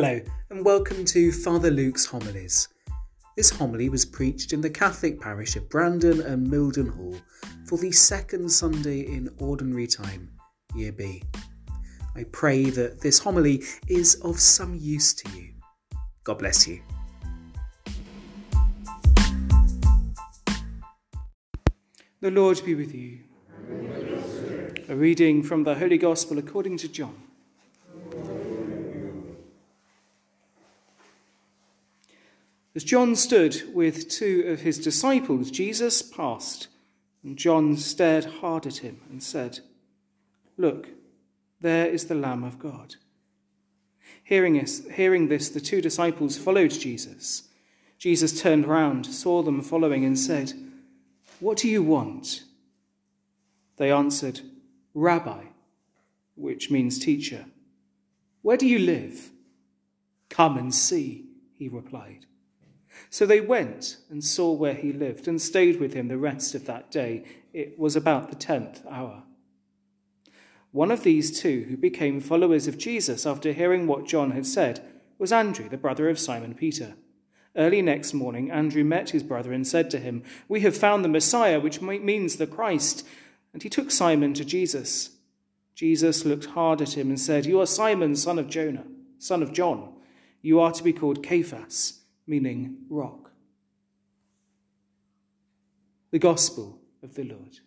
Hello, and welcome to Father Luke's Homilies. This homily was preached in the Catholic parish of Brandon and Mildenhall for the second Sunday in Ordinary Time, Year B. I pray that this homily is of some use to you. God bless you. The Lord be with you. A reading from the Holy Gospel according to John. As John stood with two of his disciples, Jesus passed, and John stared hard at him and said, Look, there is the Lamb of God. Hearing this, hearing this, the two disciples followed Jesus. Jesus turned round, saw them following, and said, What do you want? They answered, Rabbi, which means teacher. Where do you live? Come and see, he replied. So they went and saw where he lived and stayed with him the rest of that day. It was about the tenth hour. One of these two, who became followers of Jesus after hearing what John had said, was Andrew, the brother of Simon Peter. Early next morning, Andrew met his brother and said to him, We have found the Messiah, which means the Christ. And he took Simon to Jesus. Jesus looked hard at him and said, You are Simon, son of Jonah, son of John. You are to be called Cephas meaning rock. The Gospel of the Lord.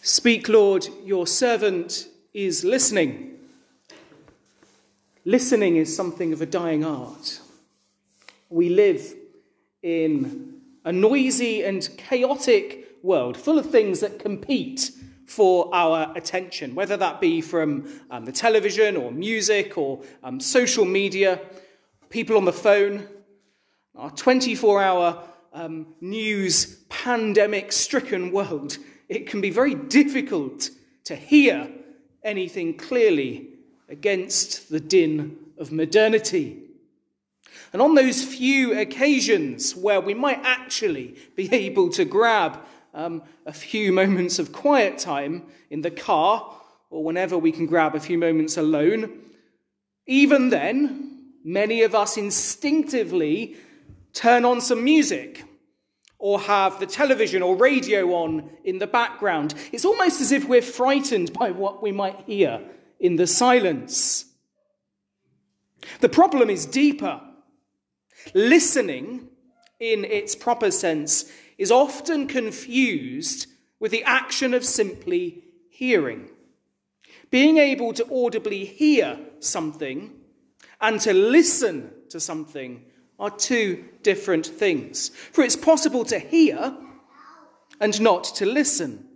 Speak, Lord, your servant is listening. Listening is something of a dying art. We live in a noisy and chaotic world, full of things that compete for our attention, whether that be from um, the television or music or um, social media, people on the phone, our 24 hour um, news pandemic stricken world. It can be very difficult to hear anything clearly against the din of modernity. And on those few occasions where we might actually be able to grab um, a few moments of quiet time in the car or whenever we can grab a few moments alone, even then, many of us instinctively turn on some music or have the television or radio on in the background. It's almost as if we're frightened by what we might hear in the silence. The problem is deeper. Listening, in its proper sense, is often confused with the action of simply hearing. Being able to audibly hear something and to listen to something are two different things. For it's possible to hear and not to listen.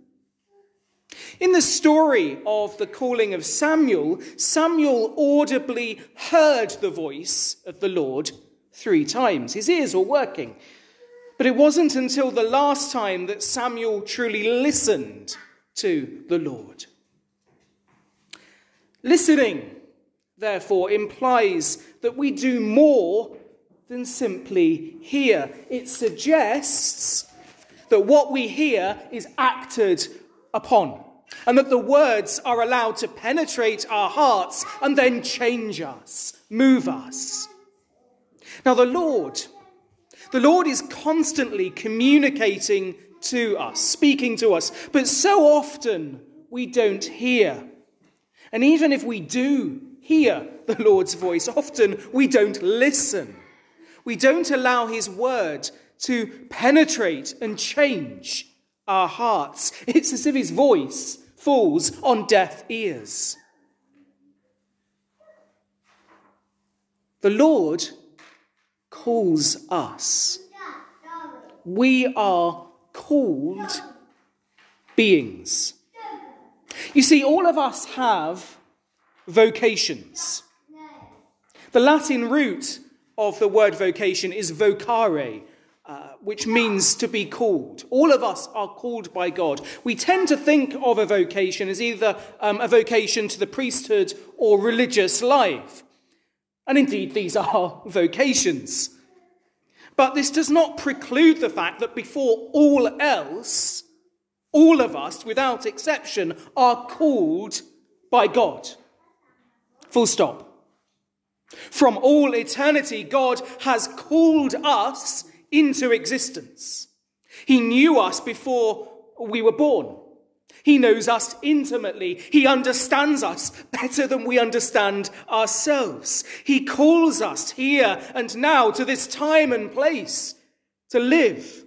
In the story of the calling of Samuel, Samuel audibly heard the voice of the Lord three times. His ears were working. But it wasn't until the last time that Samuel truly listened to the Lord. Listening, therefore, implies that we do more than simply hear. It suggests that what we hear is acted upon, and that the words are allowed to penetrate our hearts and then change us, move us. Now, the Lord the Lord is constantly communicating to us, speaking to us, but so often we don't hear. And even if we do hear the Lord's voice, often we don't listen. We don't allow His word to penetrate and change our hearts. It's as if His voice falls on deaf ears. The Lord calls us. We are called beings. You see, all of us have vocations. The Latin root of the word vocation is vocare, uh, which means to be called. All of us are called by God. We tend to think of a vocation as either um, a vocation to the priesthood or religious life. And indeed, these are vocations. But this does not preclude the fact that before all else, all of us, without exception, are called by God. Full stop. From all eternity, God has called us into existence. He knew us before we were born. He knows us intimately. He understands us better than we understand ourselves. He calls us here and now to this time and place to live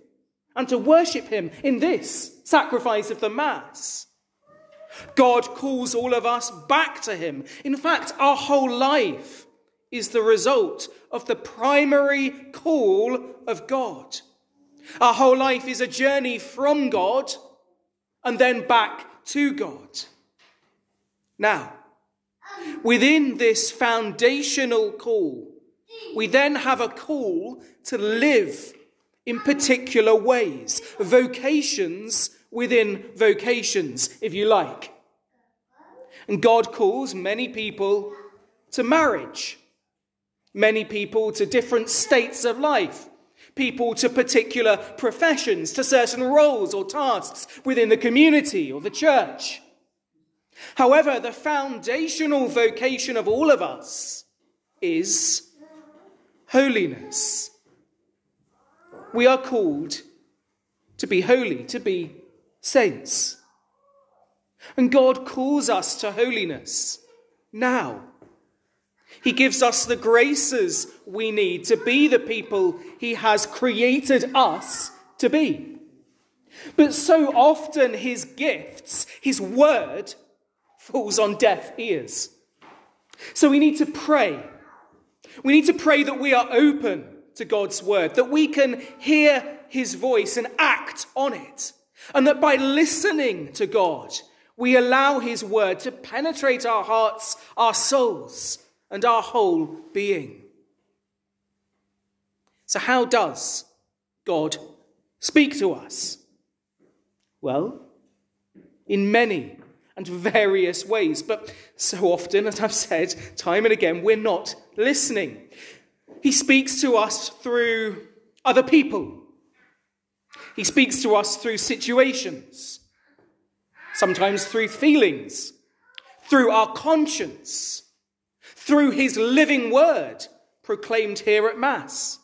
and to worship Him in this sacrifice of the Mass. God calls all of us back to Him. In fact, our whole life is the result of the primary call of God. Our whole life is a journey from God and then back to God. Now, within this foundational call, we then have a call to live in particular ways, vocations within vocations, if you like. And God calls many people to marriage, many people to different states of life, people to particular professions, to certain roles or tasks within the community or the church. However, the foundational vocation of all of us is holiness. We are called to be holy, to be saints. And God calls us to holiness now. He gives us the graces we need to be the people He has created us to be. But so often His gifts, His word, falls on deaf ears. So we need to pray. We need to pray that we are open to God's word, that we can hear His voice and act on it, and that by listening to God, we allow His word to penetrate our hearts, our souls, and our whole being. So, how does God speak to us? Well, in many and various ways, but so often, as I've said time and again, we're not listening. He speaks to us through other people. He speaks to us through situations, sometimes through feelings, through our conscience, through his living word proclaimed here at Mass,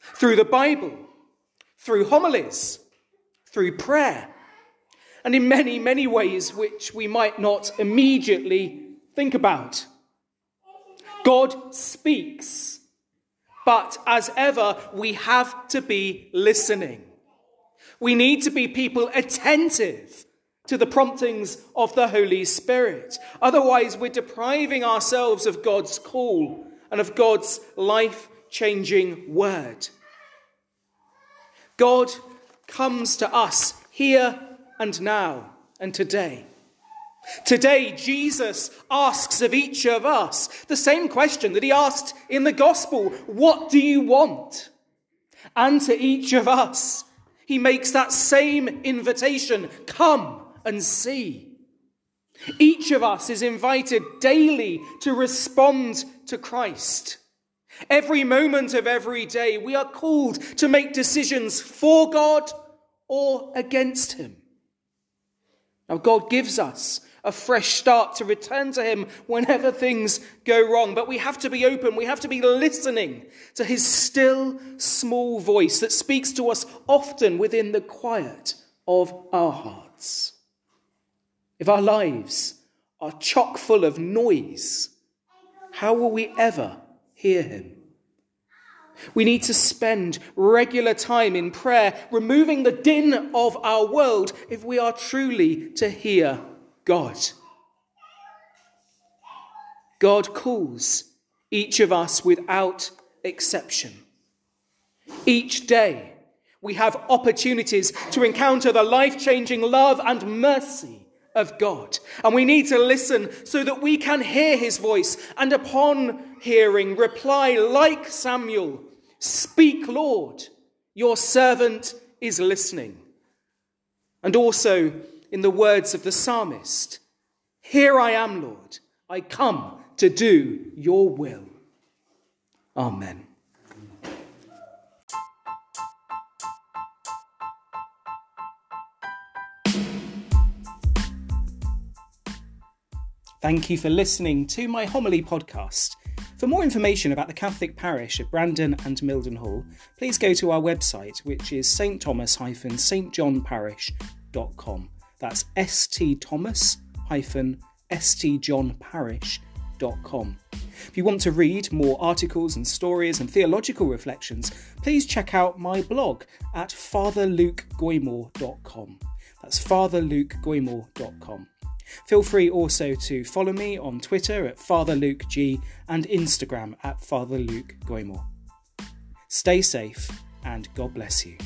through the Bible, through homilies, through prayer, and in many, many ways which we might not immediately think about. God speaks, but as ever, we have to be listening. We need to be people attentive to the promptings of the Holy Spirit. Otherwise, we're depriving ourselves of God's call and of God's life changing word. God comes to us here and now and today. Today, Jesus asks of each of us the same question that he asked in the gospel What do you want? And to each of us, he makes that same invitation Come and see. Each of us is invited daily to respond to Christ. Every moment of every day, we are called to make decisions for God or against Him. Now, God gives us a fresh start to return to Him whenever things go wrong, but we have to be open. We have to be listening to His still small voice that speaks to us often within the quiet of our hearts if our lives are chock full of noise, how will we ever hear him? We need to spend regular time in prayer, removing the din of our world if we are truly to hear God. God calls each of us without exception. Each day, we have opportunities to encounter the life changing love and mercy of God. And we need to listen so that we can hear his voice and upon hearing reply like Samuel Speak, Lord, your servant is listening. And also in the words of the psalmist Here I am, Lord, I come to do your will. Amen. Thank you for listening to my homily podcast. For more information about the Catholic parish of Brandon and Mildenhall, please go to our website, which is stthomas-stjohnparish.com. That's stthomas-stjohnparish.com. If you want to read more articles and stories and theological reflections, please check out my blog at fatherlukegoymour.com. That's fatherlukegoymour.com. Feel free also to follow me on Twitter at Father Luke G and Instagram at FatherLukeGoymour. Stay safe and God bless you.